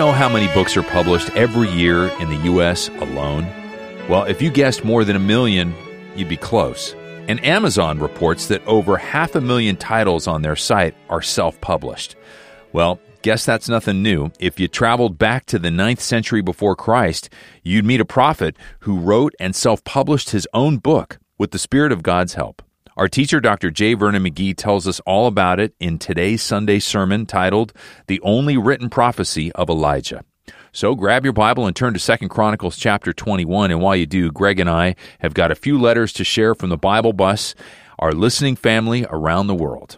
Know how many books are published every year in the U.S. alone? Well, if you guessed more than a million, you'd be close. And Amazon reports that over half a million titles on their site are self published. Well, guess that's nothing new. If you traveled back to the ninth century before Christ, you'd meet a prophet who wrote and self published his own book with the Spirit of God's help. Our teacher, Dr. J. Vernon McGee, tells us all about it in today's Sunday sermon titled The Only Written Prophecy of Elijah. So grab your Bible and turn to Second Chronicles chapter 21. And while you do, Greg and I have got a few letters to share from the Bible bus, our listening family around the world.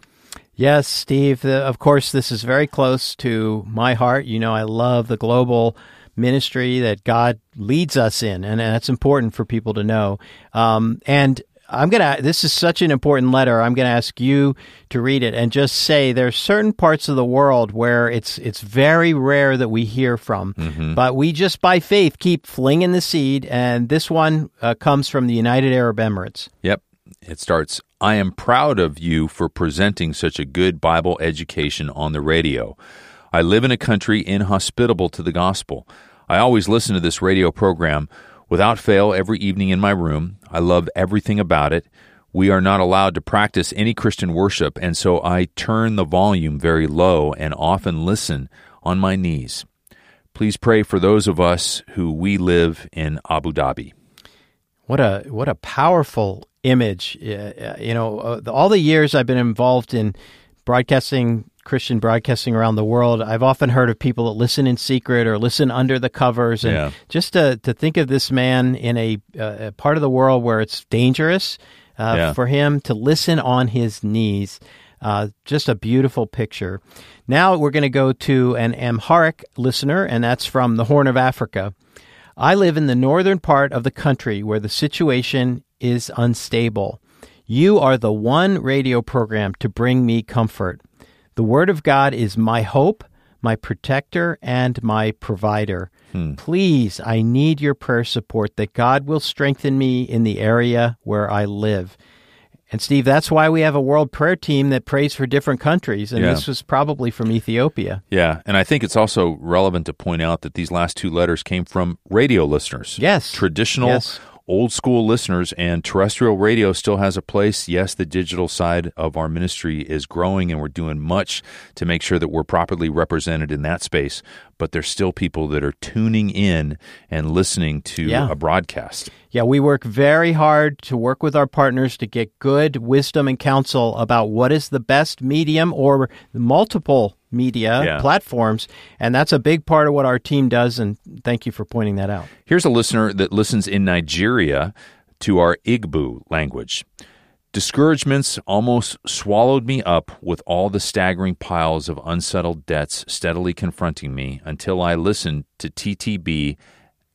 Yes, Steve. of course, this is very close to my heart. You know, I love the global ministry that God leads us in, and that's important for people to know. Um, and I'm going to, this is such an important letter. I'm going to ask you to read it and just say there are certain parts of the world where it's, it's very rare that we hear from, mm-hmm. but we just by faith keep flinging the seed. And this one uh, comes from the United Arab Emirates. Yep. It starts, I am proud of you for presenting such a good Bible education on the radio. I live in a country inhospitable to the gospel. I always listen to this radio program without fail every evening in my room. I love everything about it. We are not allowed to practice any Christian worship, and so I turn the volume very low and often listen on my knees. Please pray for those of us who we live in Abu Dhabi. What a what a powerful image! You know, uh, all the years I've been involved in broadcasting Christian broadcasting around the world, I've often heard of people that listen in secret or listen under the covers. And yeah. just to, to think of this man in a, uh, a part of the world where it's dangerous uh, yeah. for him to listen on his knees. Uh, just a beautiful picture. Now we're going to go to an Amharic listener, and that's from the Horn of Africa. I live in the northern part of the country where the situation is unstable. You are the one radio program to bring me comfort. The Word of God is my hope, my protector, and my provider. Hmm. Please, I need your prayer support that God will strengthen me in the area where I live. And Steve, that's why we have a world prayer team that prays for different countries. And yeah. this was probably from Ethiopia. Yeah. And I think it's also relevant to point out that these last two letters came from radio listeners. Yes. Traditional yes old school listeners, and terrestrial radio still has a place. Yes, the digital side of our ministry is growing, and we're doing much to make sure that we're properly represented in that space. But there's still people that are tuning in and listening to yeah. a broadcast. Yeah, we work very hard to work with our partners to get good wisdom and counsel about what is the best medium or multiple media yeah. platforms. And that's a big part of what our team does. And thank you for pointing that out. Here's a listener that listens in Nigeria to our Igbo language. Discouragements almost swallowed me up with all the staggering piles of unsettled debts steadily confronting me until I listened to TTB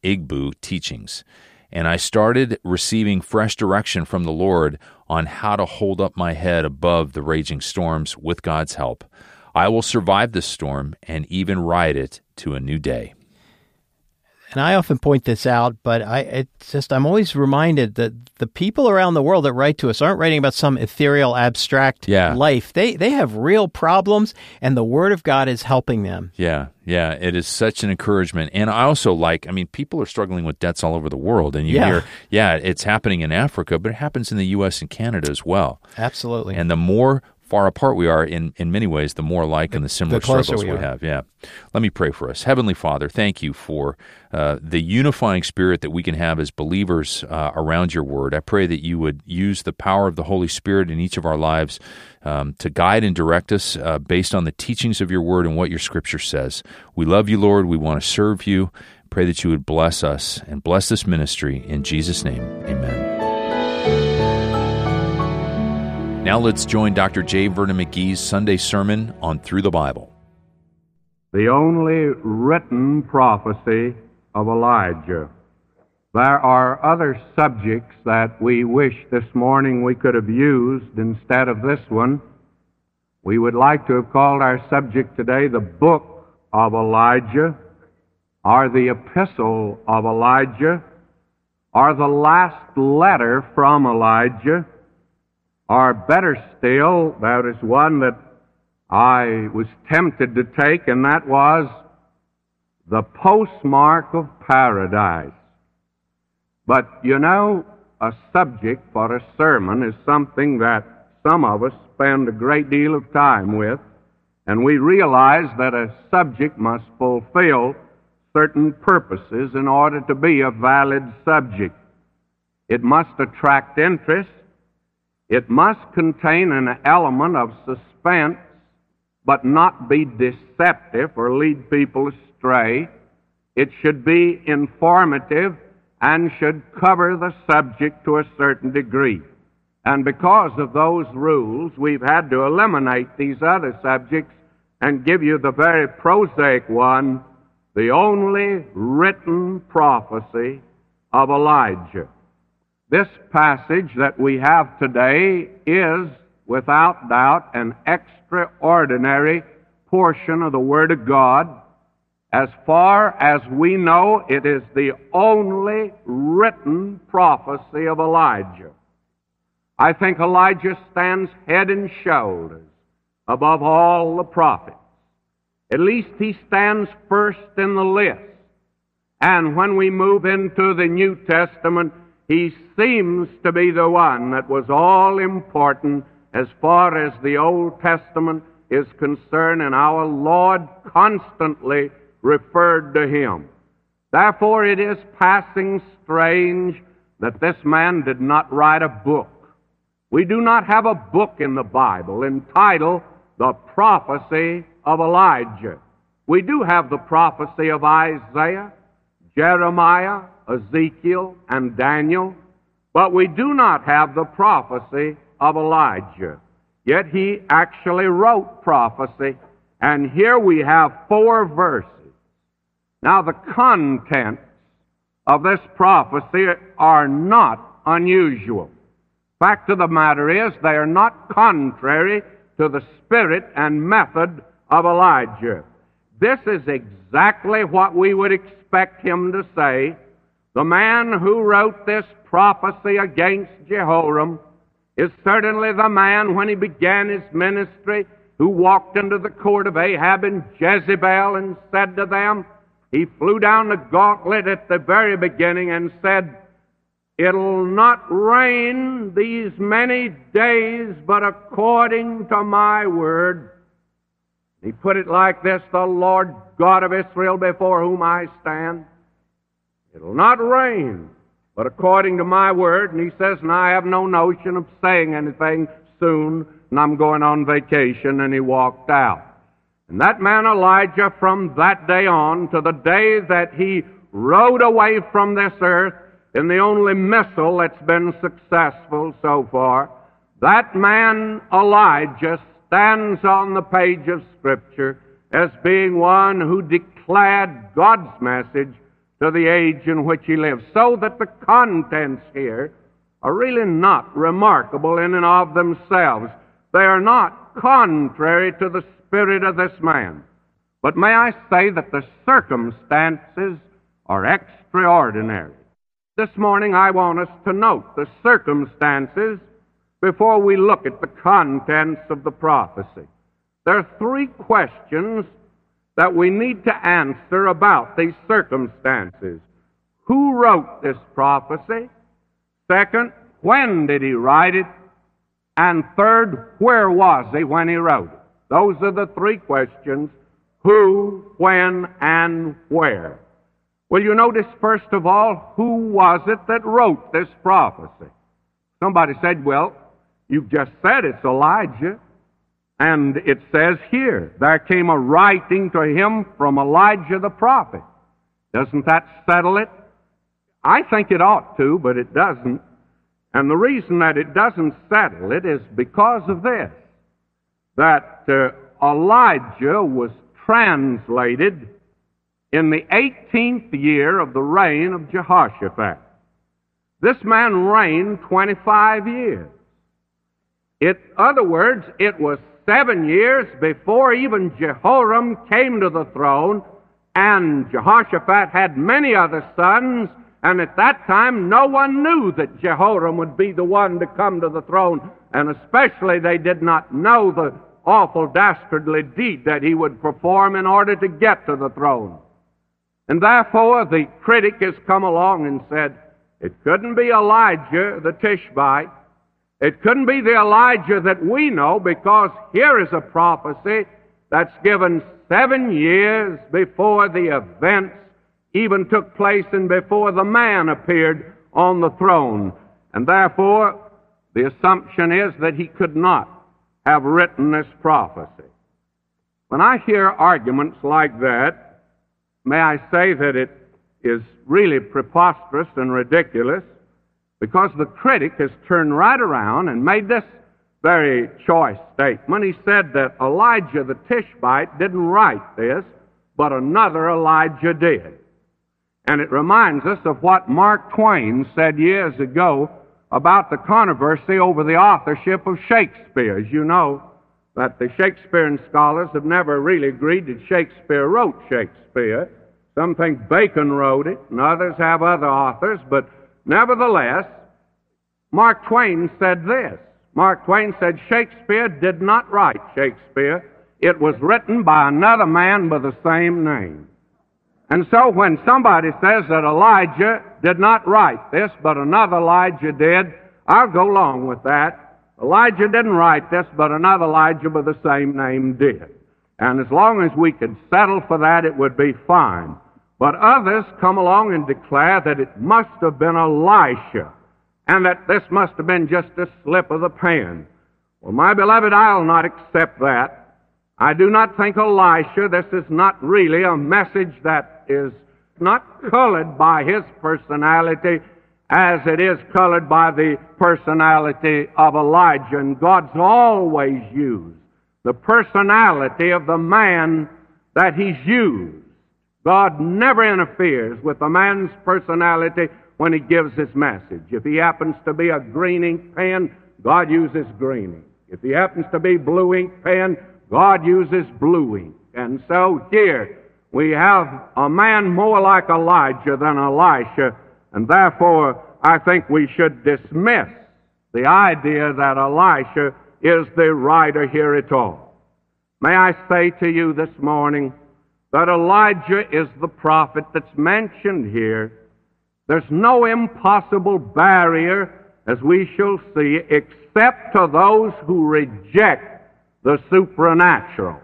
Igbo teachings. And I started receiving fresh direction from the Lord on how to hold up my head above the raging storms with God's help. I will survive this storm and even ride it to a new day. And I often point this out, but I it's just I'm always reminded that the people around the world that write to us aren't writing about some ethereal, abstract yeah. life. They they have real problems, and the Word of God is helping them. Yeah, yeah, it is such an encouragement. And I also like, I mean, people are struggling with debts all over the world, and you yeah. hear, yeah, it's happening in Africa, but it happens in the U.S. and Canada as well. Absolutely. And the more far apart we are in, in many ways, the more alike and the similar the struggles we, we have. Yeah. Let me pray for us. Heavenly Father, thank you for uh, the unifying spirit that we can have as believers uh, around your word. I pray that you would use the power of the Holy Spirit in each of our lives um, to guide and direct us uh, based on the teachings of your word and what your scripture says. We love you, Lord. We want to serve you. Pray that you would bless us and bless this ministry. In Jesus' name, amen. Now let's join Dr. J. Vernon McGee's Sunday sermon on Through the Bible. The only written prophecy of Elijah. There are other subjects that we wish this morning we could have used instead of this one. We would like to have called our subject today the Book of Elijah, or the Epistle of Elijah, or the last letter from Elijah or better still, there is one that I was tempted to take, and that was the postmark of paradise. But you know, a subject for a sermon is something that some of us spend a great deal of time with, and we realize that a subject must fulfill certain purposes in order to be a valid subject. It must attract interest. It must contain an element of suspense, but not be deceptive or lead people astray. It should be informative and should cover the subject to a certain degree. And because of those rules, we've had to eliminate these other subjects and give you the very prosaic one, the only written prophecy of Elijah. This passage that we have today is, without doubt, an extraordinary portion of the Word of God. As far as we know, it is the only written prophecy of Elijah. I think Elijah stands head and shoulders above all the prophets. At least he stands first in the list. And when we move into the New Testament, he seems to be the one that was all important as far as the Old Testament is concerned, and our Lord constantly referred to him. Therefore, it is passing strange that this man did not write a book. We do not have a book in the Bible entitled The Prophecy of Elijah. We do have the prophecy of Isaiah, Jeremiah, Ezekiel, and Daniel, but we do not have the prophecy of Elijah. Yet he actually wrote prophecy, and here we have four verses. Now, the contents of this prophecy are not unusual. Fact of the matter is, they are not contrary to the spirit and method of Elijah. This is exactly what we would expect him to say the man who wrote this prophecy against Jehoram is certainly the man when he began his ministry who walked into the court of Ahab and Jezebel and said to them, he flew down the gauntlet at the very beginning and said, It'll not rain these many days, but according to my word. He put it like this The Lord God of Israel before whom I stand It'll not rain, but according to my word, and he says, and I have no notion of saying anything soon, and I'm going on vacation, and he walked out. And that man Elijah, from that day on to the day that he rode away from this earth in the only missile that's been successful so far, that man Elijah stands on the page of Scripture as being one who declared God's message to the age in which he lives, so that the contents here are really not remarkable in and of themselves. They are not contrary to the spirit of this man. But may I say that the circumstances are extraordinary. This morning I want us to note the circumstances before we look at the contents of the prophecy. There are three questions that we need to answer about these circumstances. Who wrote this prophecy? Second, when did he write it? And third, where was he when he wrote it? Those are the three questions who, when, and where. Well, you notice, first of all, who was it that wrote this prophecy? Somebody said, well, you've just said it's Elijah. And it says here, there came a writing to him from Elijah the prophet. Doesn't that settle it? I think it ought to, but it doesn't. And the reason that it doesn't settle it is because of this that uh, Elijah was translated in the 18th year of the reign of Jehoshaphat. This man reigned 25 years. In other words, it was seven years before even Jehoram came to the throne, and Jehoshaphat had many other sons, and at that time no one knew that Jehoram would be the one to come to the throne, and especially they did not know the awful dastardly deed that he would perform in order to get to the throne. And therefore the critic has come along and said, it couldn't be Elijah the Tishbite. It couldn't be the Elijah that we know because here is a prophecy that's given seven years before the events even took place and before the man appeared on the throne. And therefore, the assumption is that he could not have written this prophecy. When I hear arguments like that, may I say that it is really preposterous and ridiculous because the critic has turned right around and made this very choice statement. He said that Elijah the Tishbite didn't write this, but another Elijah did. And it reminds us of what Mark Twain said years ago about the controversy over the authorship of Shakespeare. As you know, that the Shakespearean scholars have never really agreed that Shakespeare wrote Shakespeare. Some think Bacon wrote it, and others have other authors, but nevertheless, Mark Twain said this. Mark Twain said Shakespeare did not write Shakespeare. It was written by another man by the same name. And so when somebody says that Elijah did not write this, but another Elijah did, I'll go along with that. Elijah didn't write this, but another Elijah by the same name did. And as long as we could settle for that, it would be fine. But others come along and declare that it must have been Elisha, and that this must have been just a slip of the pen. Well, my beloved, I'll not accept that. I do not think Elisha, this is not really a message that is not colored by his personality as it is colored by the personality of Elijah. And God's always used the personality of the man that he's used. God never interferes with a man's personality when he gives his message. If he happens to be a green ink pen, God uses green ink. If he happens to be blue ink pen, God uses blue ink. And so here we have a man more like Elijah than Elisha, and therefore I think we should dismiss the idea that Elisha is the writer here at all. May I say to you this morning, that Elijah is the prophet that's mentioned here. There's no impossible barrier, as we shall see, except to those who reject the supernatural.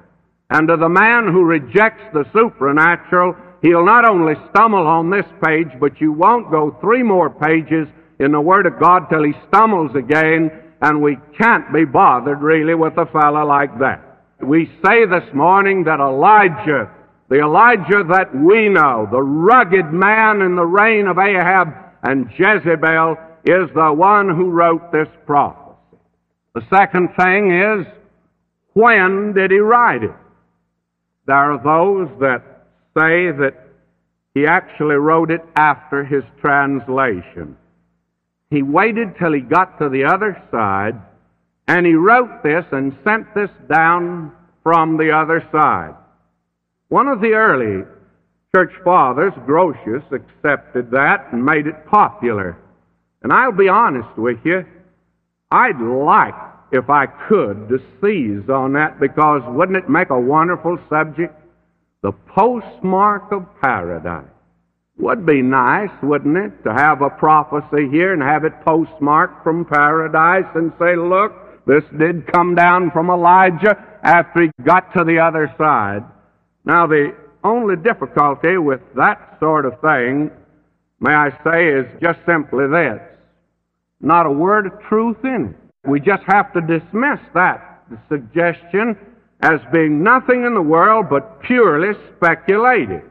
And to the man who rejects the supernatural, he'll not only stumble on this page, but you won't go three more pages in the Word of God till he stumbles again, and we can't be bothered really with a fellow like that. We say this morning that Elijah the Elijah that we know, the rugged man in the reign of Ahab and Jezebel, is the one who wrote this prophecy. The second thing is, when did he write it? There are those that say that he actually wrote it after his translation. He waited till he got to the other side, and he wrote this and sent this down from the other side. One of the early church fathers, Grotius, accepted that and made it popular. And I'll be honest with you, I'd like, if I could, to seize on that because wouldn't it make a wonderful subject? The postmark of paradise. Would be nice, wouldn't it, to have a prophecy here and have it postmarked from paradise and say, look, this did come down from Elijah after he got to the other side. Now, the only difficulty with that sort of thing, may I say, is just simply this not a word of truth in it. We just have to dismiss that suggestion as being nothing in the world but purely speculative.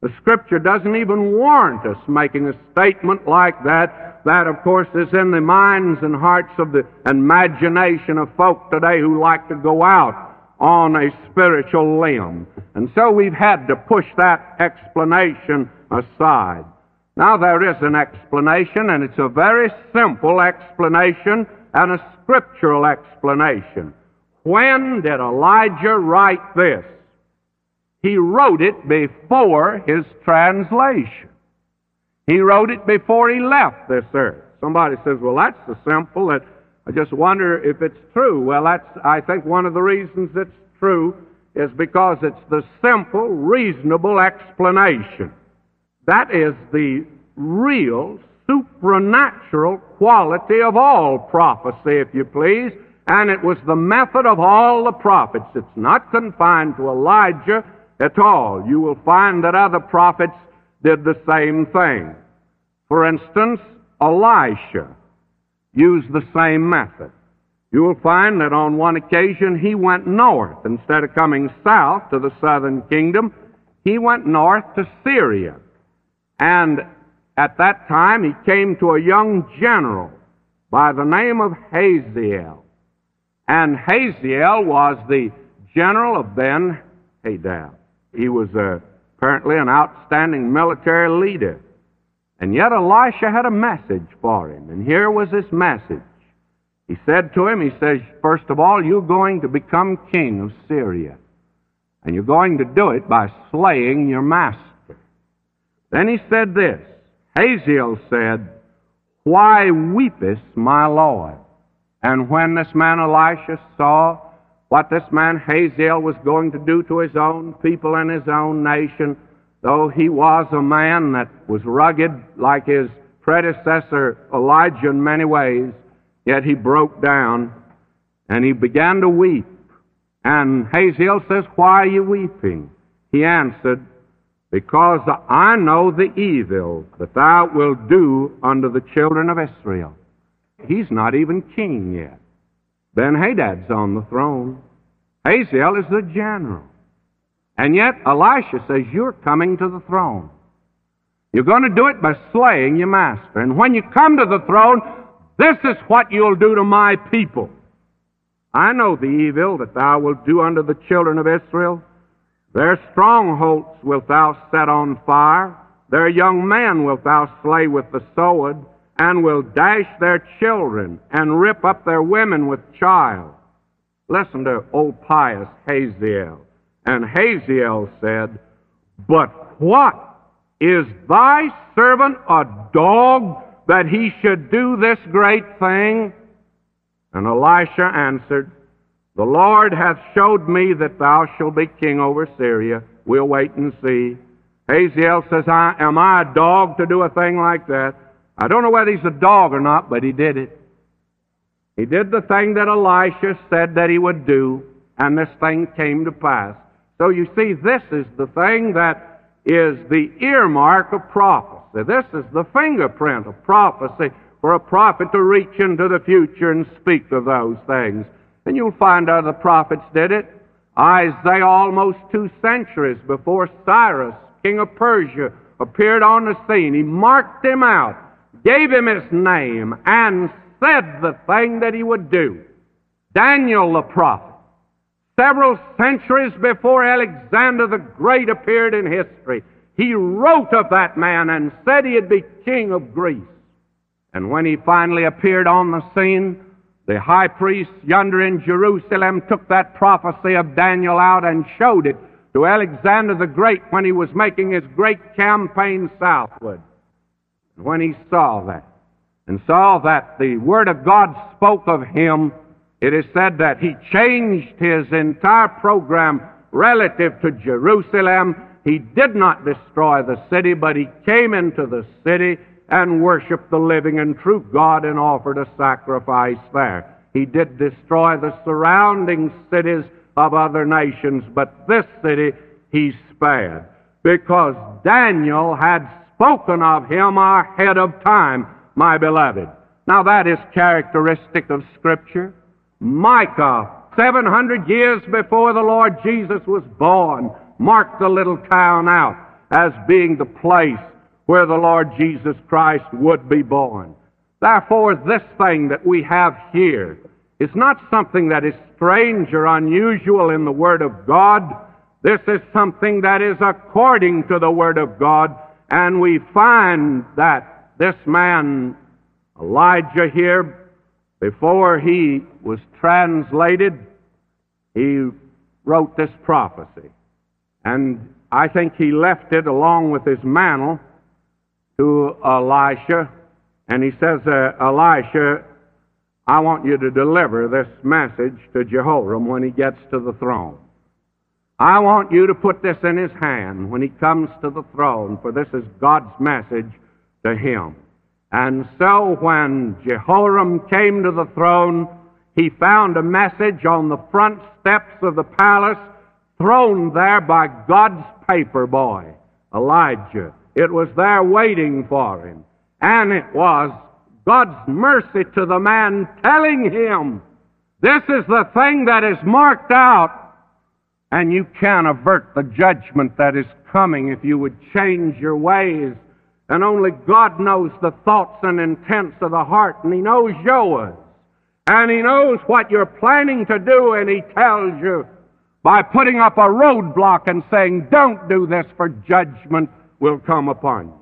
The Scripture doesn't even warrant us making a statement like that. That, of course, is in the minds and hearts of the imagination of folk today who like to go out on a spiritual limb. And so we've had to push that explanation aside. Now there is an explanation, and it's a very simple explanation and a scriptural explanation. When did Elijah write this? He wrote it before his translation. He wrote it before he left this earth. Somebody says, well, that's the simple I just wonder if it's true. Well, that's, I think one of the reasons it's true is because it's the simple, reasonable explanation. That is the real supernatural quality of all prophecy, if you please, and it was the method of all the prophets. It's not confined to Elijah at all. You will find that other prophets did the same thing. For instance, Elisha used the same method. You will find that on one occasion he went north. Instead of coming south to the southern kingdom, he went north to Syria. And at that time he came to a young general by the name of Hazael. And Hazael was the general of Ben Hadad. He was uh, apparently an outstanding military leader. And yet Elisha had a message for him. And here was this message. He said to him, he says, first of all, you're going to become king of Syria. And you're going to do it by slaying your master. Then he said this, Hazael said, Why weepest my Lord? And when this man Elisha saw what this man Hazael was going to do to his own people and his own nation, though he was a man that was rugged like his predecessor Elijah in many ways, Yet he broke down and he began to weep. And Hazael says, Why are you weeping? He answered, Because I know the evil that thou wilt do unto the children of Israel. He's not even king yet. Ben Hadad's on the throne. Hazael is the general. And yet Elisha says, You're coming to the throne. You're going to do it by slaying your master. And when you come to the throne, this is what you'll do to my people. I know the evil that thou wilt do unto the children of Israel. Their strongholds wilt thou set on fire. Their young men wilt thou slay with the sword, and will dash their children, and rip up their women with child. Listen to old pious Hazael. And Hazael said, But what? Is thy servant a dog that he should do this great thing? And Elisha answered, The Lord hath showed me that thou shalt be king over Syria. We'll wait and see. Hazael says, I, Am I a dog to do a thing like that? I don't know whether he's a dog or not, but he did it. He did the thing that Elisha said that he would do, and this thing came to pass. So you see, this is the thing that is the earmark of prophecy. This is the fingerprint of prophecy for a prophet to reach into the future and speak of those things. And you'll find other prophets did it. Isaiah, almost two centuries before Cyrus, king of Persia, appeared on the scene, he marked him out, gave him his name, and said the thing that he would do. Daniel the prophet, several centuries before Alexander the Great appeared in history, he wrote of that man and said he'd be king of Greece. And when he finally appeared on the scene, the high priest yonder in Jerusalem took that prophecy of Daniel out and showed it to Alexander the Great when he was making his great campaign southward. And when he saw that, and saw that the Word of God spoke of him, it is said that he changed his entire program relative to Jerusalem he did not destroy the city, but he came into the city and worshiped the living and true God and offered a sacrifice there. He did destroy the surrounding cities of other nations, but this city he spared because Daniel had spoken of him ahead of time, my beloved. Now that is characteristic of Scripture. Micah, uh, 700 years before the Lord Jesus was born, marked the little town out as being the place where the Lord Jesus Christ would be born. Therefore, this thing that we have here is not something that is strange or unusual in the Word of God. This is something that is according to the Word of God, and we find that this man, Elijah here, before he was translated, he wrote this prophecy. And I think he left it along with his mantle to Elisha. And he says, uh, Elisha, I want you to deliver this message to Jehoram when he gets to the throne. I want you to put this in his hand when he comes to the throne, for this is God's message to him. And so when Jehoram came to the throne, he found a message on the front steps of the palace thrown there by God's paper boy, Elijah. It was there waiting for him. And it was God's mercy to the man telling him, this is the thing that is marked out, and you can't avert the judgment that is coming if you would change your ways. And only God knows the thoughts and intents of the heart, and He knows yours. And He knows what you're planning to do, and He tells you by putting up a roadblock and saying, Don't do this, for judgment will come upon you.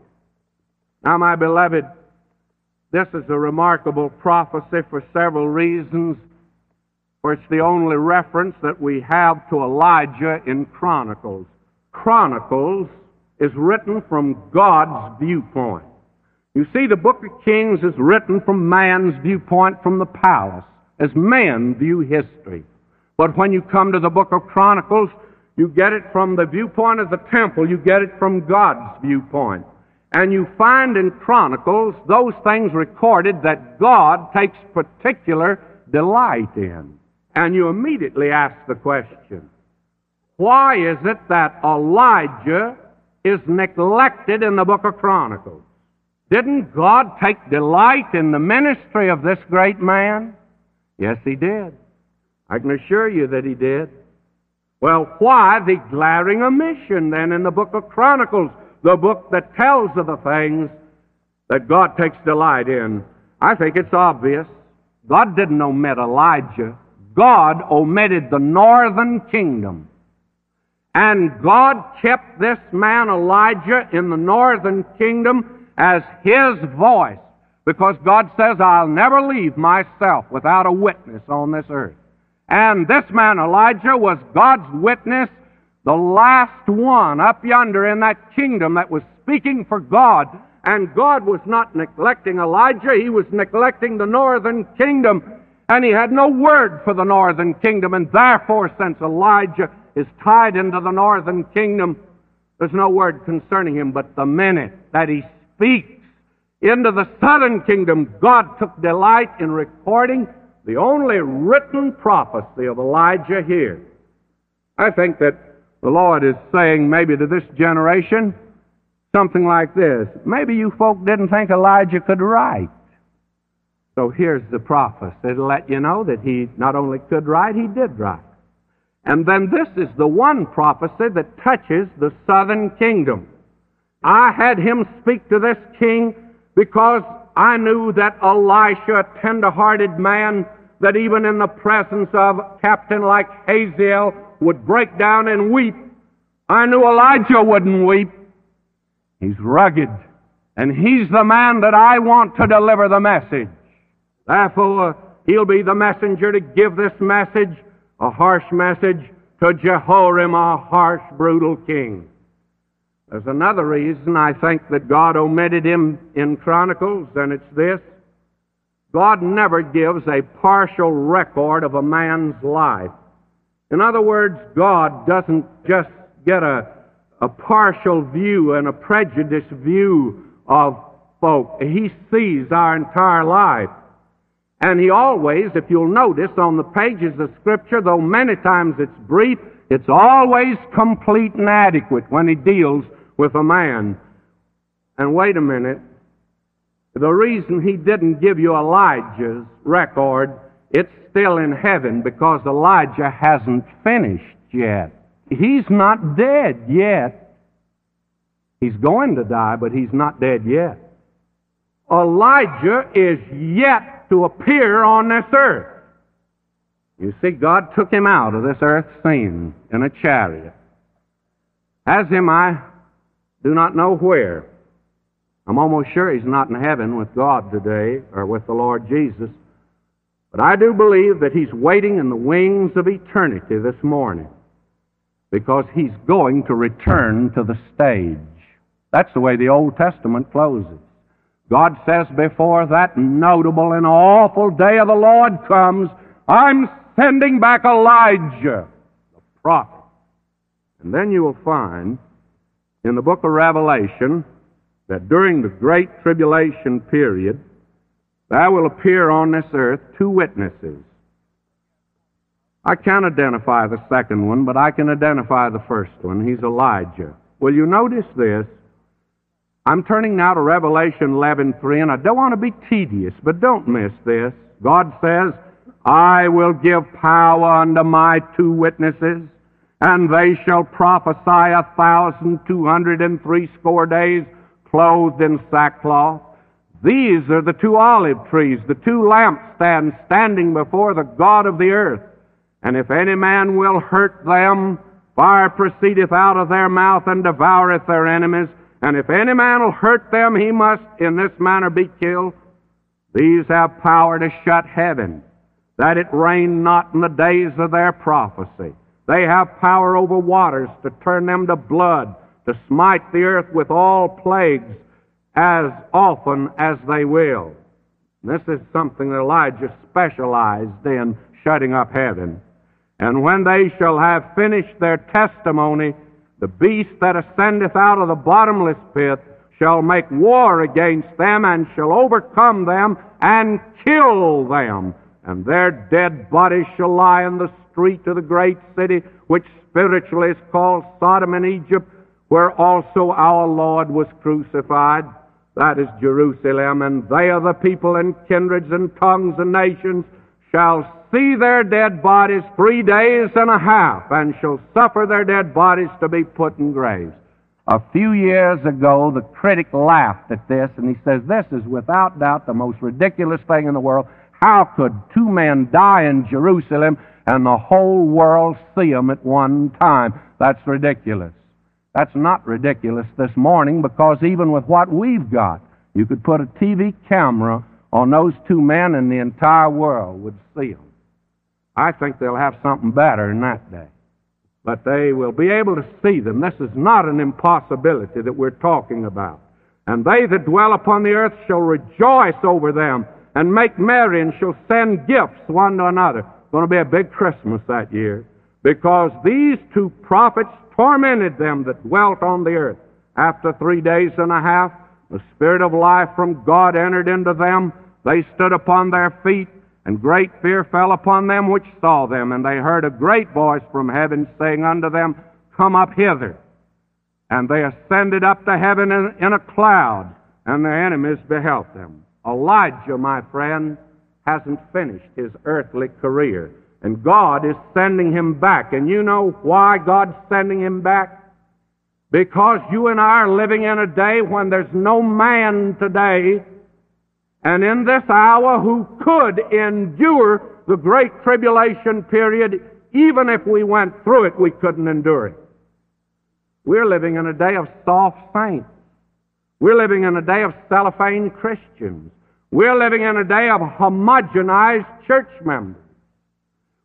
Now, my beloved, this is a remarkable prophecy for several reasons, for it's the only reference that we have to Elijah in Chronicles. Chronicles is written from God's viewpoint. You see, the book of Kings is written from man's viewpoint from the palace, as men view history. But when you come to the book of Chronicles, you get it from the viewpoint of the temple, you get it from God's viewpoint. And you find in Chronicles those things recorded that God takes particular delight in. And you immediately ask the question, why is it that Elijah is neglected in the book of Chronicles? Didn't God take delight in the ministry of this great man? Yes, he did. I can assure you that he did. Well, why the glaring omission then in the book of Chronicles? the book that tells of the things that God takes delight in. I think it's obvious. God didn't omit Elijah. God omitted the northern kingdom. And God kept this man Elijah in the northern kingdom as his voice because God says, I'll never leave myself without a witness on this earth. And this man Elijah was God's witness the last one up yonder in that kingdom that was speaking for God. And God was not neglecting Elijah, he was neglecting the northern kingdom. And he had no word for the northern kingdom. And therefore, since Elijah is tied into the northern kingdom, there's no word concerning him. But the minute that he speaks into the southern kingdom, God took delight in recording the only written prophecy of Elijah here. I think that the Lord is saying maybe to this generation something like this. Maybe you folk didn't think Elijah could write. So here's the prophecy. It'll let you know that he not only could write, he did write. And then this is the one prophecy that touches the southern kingdom. I had him speak to this king because I knew that Elisha, a tender-hearted man, that even in the presence of a captain like Hazael would break down and weep. I knew Elijah wouldn't weep. He's rugged, and he's the man that I want to deliver the message. Therefore, he'll be the messenger to give this message, a harsh message, to Jehoram, a harsh, brutal king. There's another reason I think that God omitted him in Chronicles, and it's this. God never gives a partial record of a man's life. In other words, God doesn't just get a, a partial view and a prejudiced view of folk. He sees our entire life. And he always, if you'll notice on the pages of Scripture, though many times it's brief, it's always complete and adequate when he deals with a man. And wait a minute. The reason he didn't give you Elijah's record, it's still in heaven because Elijah hasn't finished yet. He's not dead yet. He's going to die, but he's not dead yet. Elijah is yet to appear on this earth. You see, God took him out of this earth scene in a chariot. Has him, I do not know where. I'm almost sure he's not in heaven with God today or with the Lord Jesus. But I do believe that he's waiting in the wings of eternity this morning because he's going to return to the stage. That's the way the Old Testament closes. God says, before that notable and awful day of the Lord comes, I'm sending back Elijah, the prophet. And then you will find in the book of Revelation that during the great tribulation period, there will appear on this earth two witnesses. I can't identify the second one, but I can identify the first one. He's Elijah. Will you notice this? I'm turning now to Revelation 11:3, and I don't want to be tedious, but don't miss this. God says, "I will give power unto my two witnesses, and they shall prophesy a thousand two hundred and threescore days, clothed in sackcloth." These are the two olive trees, the two lampstands standing before the God of the earth. And if any man will hurt them, fire proceedeth out of their mouth and devoureth their enemies. And if any man will hurt them, he must in this manner be killed. These have power to shut heaven, that it rain not in the days of their prophecy. They have power over waters to turn them to blood, to smite the earth with all plagues as often as they will. This is something that Elijah specialized in shutting up heaven. And when they shall have finished their testimony, the beast that ascendeth out of the bottomless pit shall make war against them and shall overcome them and kill them. And their dead bodies shall lie in the street of the great city, which spiritually is called Sodom and Egypt, where also our Lord was crucified. That is Jerusalem. And they are the people and kindreds and tongues and nations shall see their dead bodies three days and a half, and shall suffer their dead bodies to be put in graves. A few years ago, the critic laughed at this, and he says, This is without doubt the most ridiculous thing in the world. How could two men die in Jerusalem and the whole world see them at one time? That's ridiculous. That's not ridiculous this morning because even with what we've got, you could put a TV camera on those two men and the entire world would see them. I think they'll have something better in that day. But they will be able to see them. This is not an impossibility that we're talking about. And they that dwell upon the earth shall rejoice over them and make merry and shall send gifts one to another. It's going to be a big Christmas that year because these two prophets tormented them that dwelt on the earth. After three days and a half, the Spirit of life from God entered into them. They stood upon their feet and great fear fell upon them which saw them, and they heard a great voice from heaven saying unto them, Come up hither. And they ascended up to heaven in, a cloud, and their enemies beheld them. Elijah, my friend, hasn't finished his earthly career, and God is sending him back. And you know why God's sending him back? Because you and I are living in a day when there's no man today and in this hour who could endure the great tribulation period, even if we went through it, we couldn't endure it. We're living in a day of soft saints. We're living in a day of cellophane Christians. We're living in a day of homogenized church members.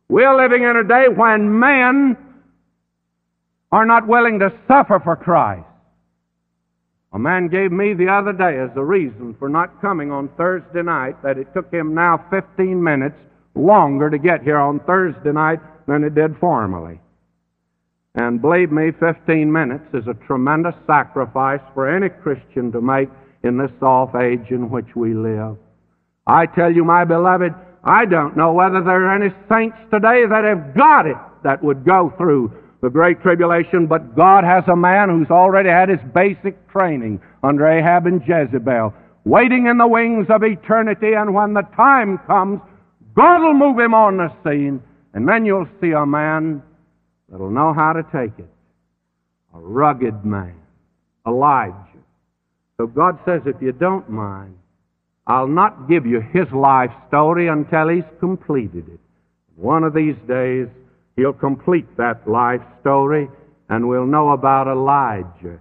We're living in a day when men are not willing to suffer for Christ. A man gave me the other day as a reason for not coming on Thursday night that it took him now 15 minutes longer to get here on Thursday night than it did formerly. And believe me, 15 minutes is a tremendous sacrifice for any Christian to make in this soft age in which we live. I tell you, my beloved, I don't know whether there are any saints today that have got it that would go through the Great Tribulation, but God has a man who's already had his basic training under Ahab and Jezebel, waiting in the wings of eternity, and when the time comes, God will move him on the scene, and then you'll see a man that'll know how to take it. A rugged man, Elijah. So God says, if you don't mind, I'll not give you his life story until he's completed it. One of these days, He'll complete that life story, and we'll know about Elijah.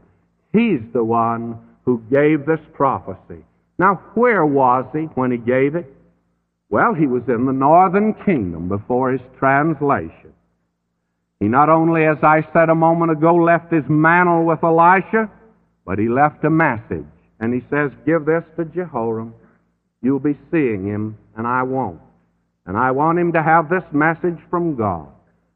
He's the one who gave this prophecy. Now, where was he when he gave it? Well, he was in the northern kingdom before his translation. He not only, as I said a moment ago, left his mantle with Elisha, but he left a message. And he says, Give this to Jehoram. You'll be seeing him, and I won't. And I want him to have this message from God.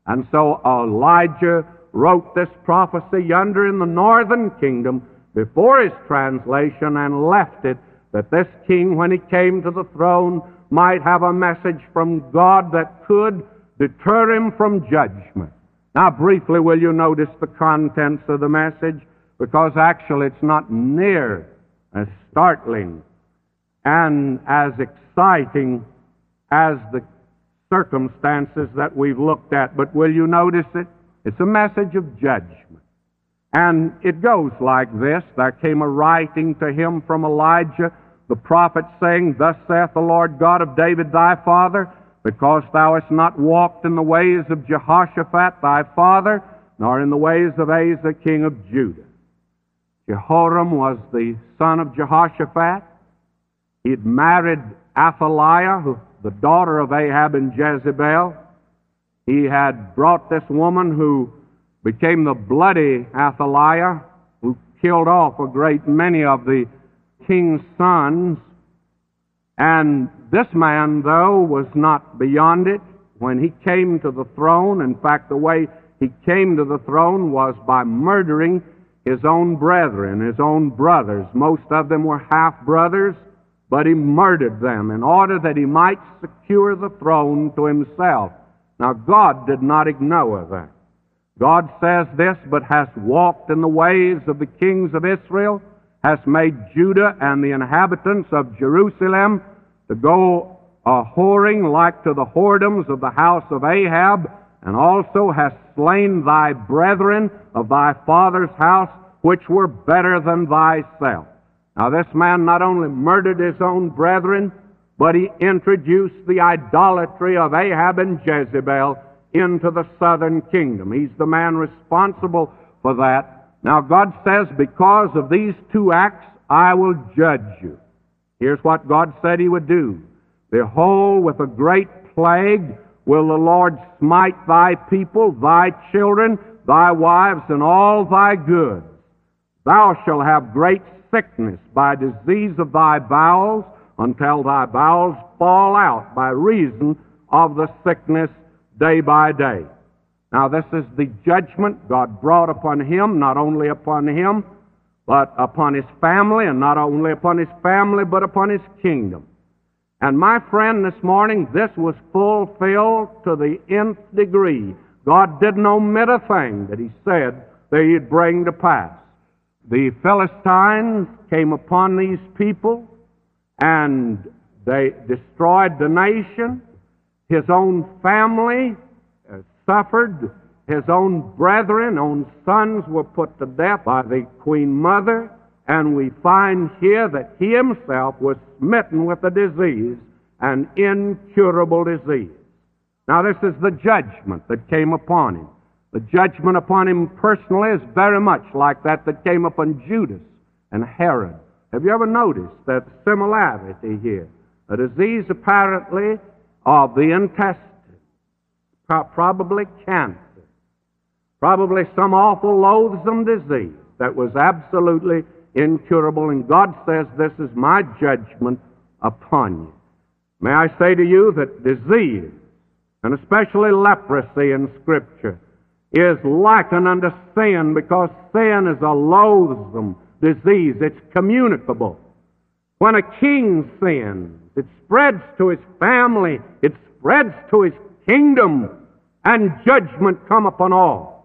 And so Elijah wrote this prophecy yonder in the northern kingdom before his translation and left it that this king, when he came to the throne, might have a message from God that could deter him from judgment. Now, briefly, will you notice the contents of the message? Because actually it's not near as startling and as exciting as the circumstances that we've looked at. But will you notice it? It's a message of judgment. And it goes like this There came a writing to him from Elijah the prophet, saying, Thus saith the Lord God of David thy father, because thou hast not walked in the ways of Jehoshaphat thy father, nor in the ways of Asa king of Judah. Jehoram was the son of Jehoshaphat. He had married Athaliah, who, the daughter of Ahab and Jezebel. He had brought this woman who became the bloody Athaliah, who killed off a great many of the king's sons. And this man, though, was not beyond it. When he came to the throne, in fact, the way he came to the throne was by murdering his own brethren, his own brothers. Most of them were half brothers, but he murdered them in order that he might secure the throne to himself. Now, God did not ignore that. God says this, but hast walked in the ways of the kings of Israel hast made Judah and the inhabitants of Jerusalem to go a whoring like to the whoredoms of the house of Ahab, and also hast slain thy brethren of thy father's house, which were better than thyself. Now, this man not only murdered his own brethren, but he introduced the idolatry of Ahab and Jezebel into the southern kingdom. He's the man responsible for that. Now, God says, because of these two acts, I will judge you. Here's what God said He would do. Behold, with a great plague will the Lord smite thy people, thy children, thy wives, and all thy goods. Thou shalt have great sickness by disease of thy bowels, until thy bowels fall out by reason of the sickness day by day. Now, this is the judgment God brought upon him, not only upon him, but upon his family, and not only upon his family, but upon his kingdom. And my friend, this morning, this was fulfilled to the nth degree. God didn't omit a thing that he said that he'd bring to pass. The Philistines came upon these people, and they destroyed the nation. His own family uh, suffered. His own brethren, own sons were put to death by the queen mother. And we find here that he himself was smitten with a disease, an incurable disease. Now, this is the judgment that came upon him. The judgment upon him personally is very much like that that came upon Judas and Herod. Have you ever noticed that similarity here? A disease apparently of the intestine probably cancer, probably some awful loathsome disease that was absolutely incurable. And God says, This is my judgment upon you. May I say to you that disease, and especially leprosy in Scripture, is likened unto sin because sin is a loathsome disease. It's communicable. When a king sins, it spreads to his family, it spreads to his kingdom, and judgment come upon all.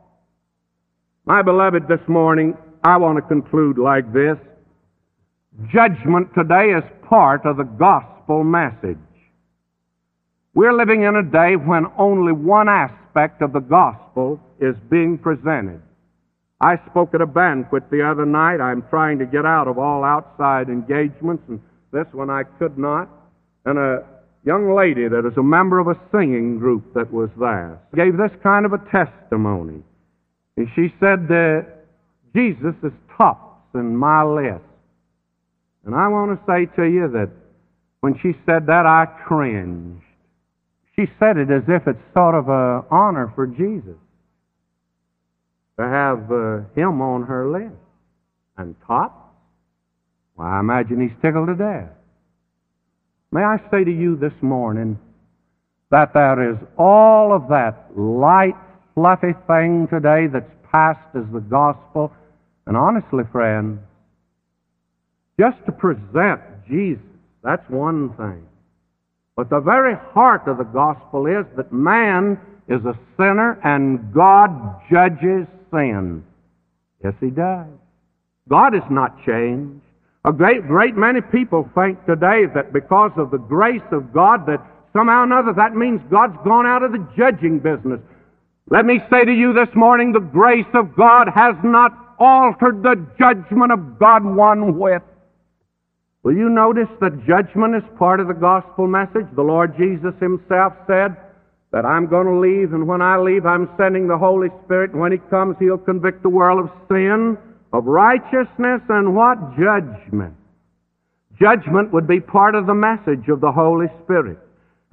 My beloved, this morning, I want to conclude like this. Judgment today is part of the gospel message. We're living in a day when only one aspect of the gospel is being presented. I spoke at a banquet the other night. I'm trying to get out of all outside engagements, and this one I could not. And a young lady that is a member of a singing group that was there gave this kind of a testimony. And she said that Jesus is tops in my list. And I want to say to you that when she said that, I cringed. She said it as if it's sort of an honor for Jesus to have uh, him on her list. And top? Well, I imagine he's tickled to death. May I say to you this morning that there is all of that light, fluffy thing today that's passed as the gospel. And honestly, friends, just to present Jesus, that's one thing. But the very heart of the gospel is that man is a sinner and God judges sin. Yes, He does. God is not changed. A great, great many people think today that because of the grace of God that somehow or another that means God's gone out of the judging business. Let me say to you this morning, the grace of God has not altered the judgment of God one whit. Will you notice that judgment is part of the gospel message? The Lord Jesus himself said that I'm going to leave, and when I leave, I'm sending the Holy Spirit, and when He comes, He'll convict the world of sin, of righteousness, and what? Judgment. Judgment would be part of the message of the Holy Spirit.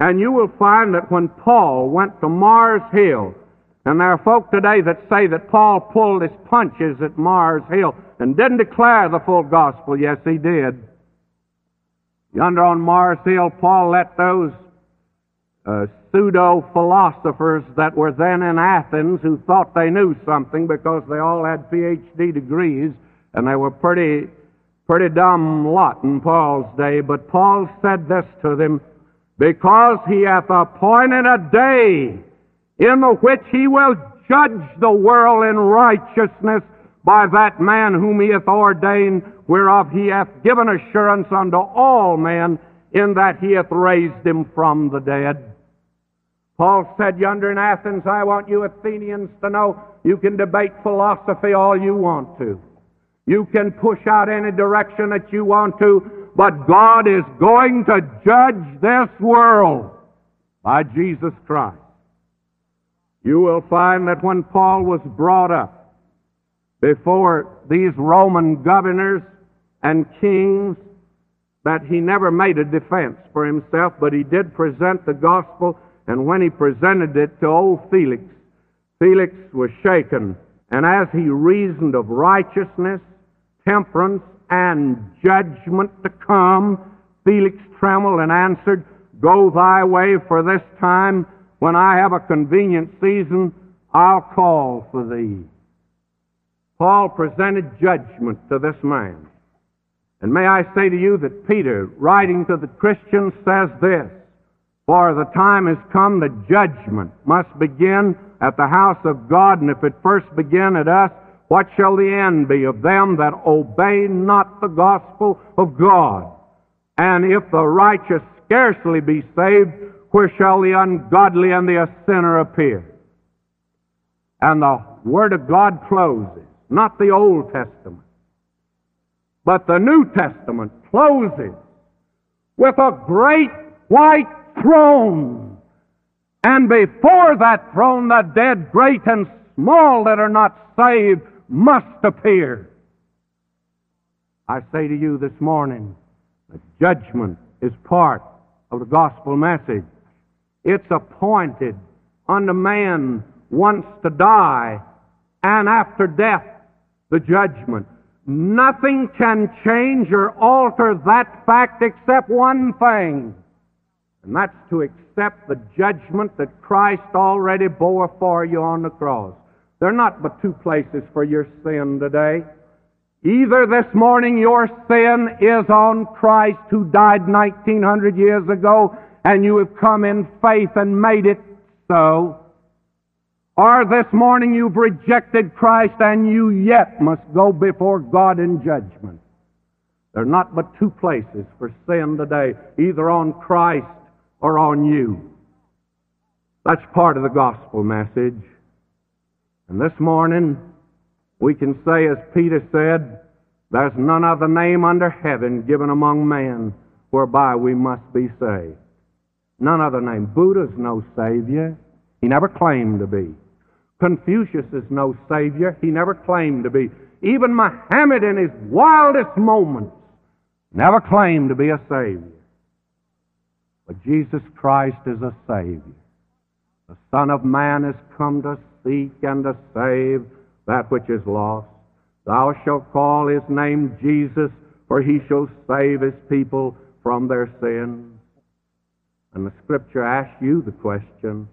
And you will find that when Paul went to Mars Hill, and there are folk today that say that Paul pulled his punches at Mars Hill and didn't declare the full gospel. Yes, he did. Yonder on Mars Hill, Paul let those uh, pseudo philosophers that were then in Athens who thought they knew something because they all had PhD degrees and they were pretty, pretty dumb lot in Paul's day. But Paul said this to them, because he hath appointed a day in the which he will judge the world in righteousness by that man whom he hath ordained, whereof he hath given assurance unto all men, in that he hath raised him from the dead. Paul said yonder in Athens, I want you Athenians to know you can debate philosophy all you want to. You can push out any direction that you want to, but God is going to judge this world by Jesus Christ. You will find that when Paul was brought up before these Roman governors and kings, that he never made a defense for himself, but he did present the gospel and when he presented it to old Felix, Felix was shaken. And as he reasoned of righteousness, temperance, and judgment to come, Felix trembled and answered, Go thy way, for this time, when I have a convenient season, I'll call for thee. Paul presented judgment to this man. And may I say to you that Peter, writing to the Christians, says this for the time has come that judgment must begin at the house of God, and if it first begin at us, what shall the end be of them that obey not the gospel of God? And if the righteous scarcely be saved, where shall the ungodly and the sinner appear? And the Word of God closes, not the Old Testament, but the New Testament closes with a great white throne. And before that throne, the dead, great and small, that are not saved, must appear. I say to you this morning that judgment is part of the gospel message. It's appointed unto man once to die, and after death, the judgment. Nothing can change or alter that fact except one thing and that's to accept the judgment that Christ already bore for you on the cross. There are not but two places for your sin today. Either this morning your sin is on Christ who died 1900 years ago and you have come in faith and made it so. Or this morning you've rejected Christ and you yet must go before God in judgment. There are not but two places for sin today, either on Christ or on you. That's part of the gospel message. And this morning, we can say, as Peter said, there's none other name under heaven given among men whereby we must be saved. None other name. Buddha's no Savior. He never claimed to be. Confucius is no Savior. He never claimed to be. Even Muhammad in his wildest moments never claimed to be a Savior. But Jesus Christ is a Savior. The Son of Man is come to seek and to save that which is lost. Thou shalt call his name Jesus, for he shall save his people from their sins. And the Scripture asks you the question,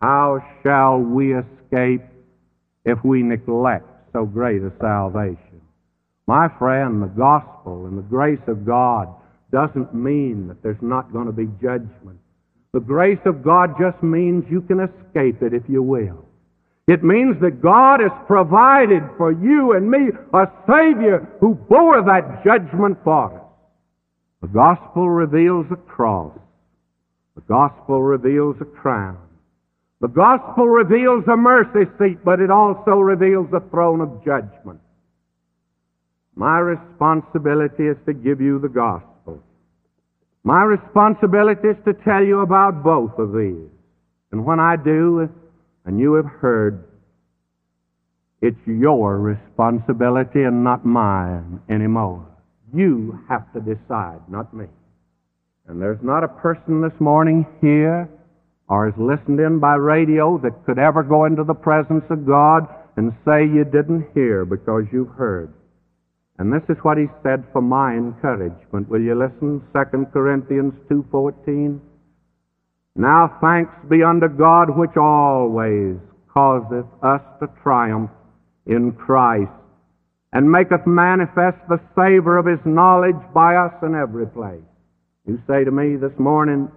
how shall we escape if we neglect so great a salvation. My friend, the gospel and the grace of God doesn't mean that there's not going to be judgment. The grace of God just means you can escape it if you will. It means that God has provided for you and me a Savior who bore that judgment for us. The gospel reveals a cross. The gospel reveals a crown. The gospel reveals a mercy seat, but it also reveals the throne of judgment. My responsibility is to give you the gospel. My responsibility is to tell you about both of these. And when I do, and you have heard, it's your responsibility and not mine anymore. You have to decide, not me. And there's not a person this morning here or is listened in by radio that could ever go into the presence of God and say you didn't hear because you've heard. And this is what he said for my encouragement. Will you listen? 2 Corinthians 2.14 Now thanks be unto God which always causeth us to triumph in Christ and maketh manifest the savor of his knowledge by us in every place. You say to me this morning,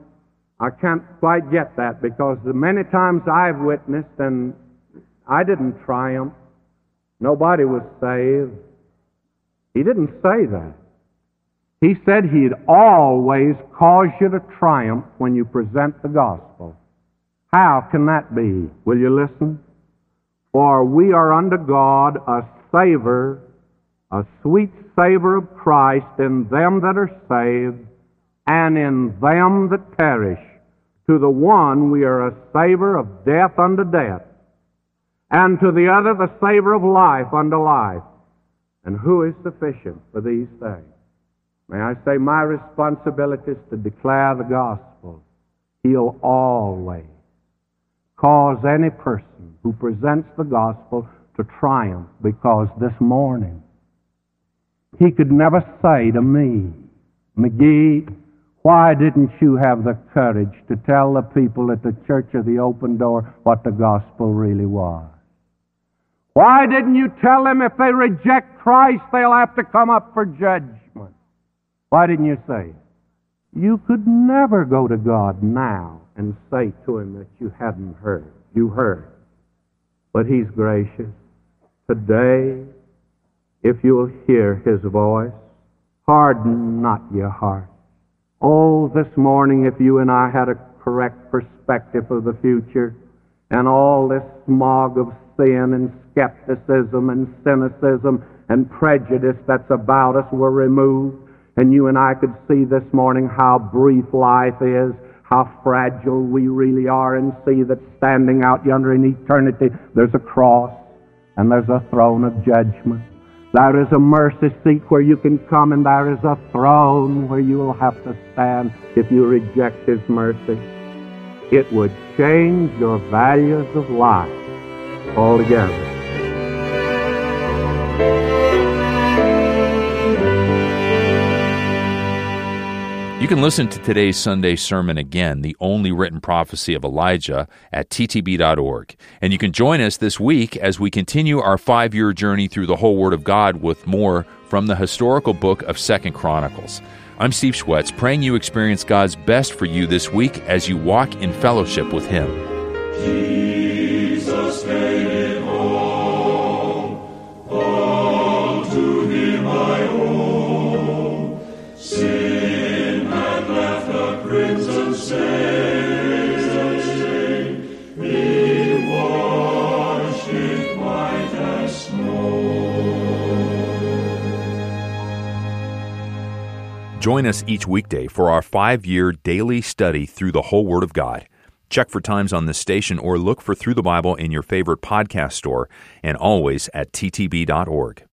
I can't quite get that because the many times I've witnessed and I didn't triumph, nobody was saved. He didn't say that. He said he'd always cause you to triumph when you present the gospel. How can that be? Will you listen? For we are unto God a savor, a sweet savor of Christ in them that are saved and in them that perish. To the one we are a savor of death unto death, and to the other the savor of life unto life. And who is sufficient for these things? May I say, my responsibility is to declare the gospel. He'll always cause any person who presents the gospel to triumph because this morning he could never say to me, McGee, why didn't you have the courage to tell the people at the Church of the Open Door what the gospel really was? Why didn't you tell them if they reject Christ, they'll have to come up for judgment? Why didn't you say it? You could never go to God now and say to Him that you hadn't heard. You heard. But He's gracious. Today, if you'll hear His voice, harden not your heart. Oh, this morning, if you and I had a correct perspective of the future, and all this smog of sin and skepticism and cynicism and prejudice that's about us were removed, and you and I could see this morning how brief life is, how fragile we really are, and see that standing out yonder in eternity, there's a cross and there's a throne of judgment. There is a mercy seat where you can come, and there is a throne where you will have to stand if you reject His mercy. It would change your values of life altogether. You can listen to today's Sunday sermon again, The Only Written Prophecy of Elijah, at ttb.org. And you can join us this week as we continue our five year journey through the whole Word of God with more from the historical book of Second Chronicles. I'm Steve Schwartz, praying you experience God's best for you this week as you walk in fellowship with Him. Join us each weekday for our five year daily study through the whole Word of God. Check for times on this station or look for Thru the Bible in your favorite podcast store and always at ttb.org.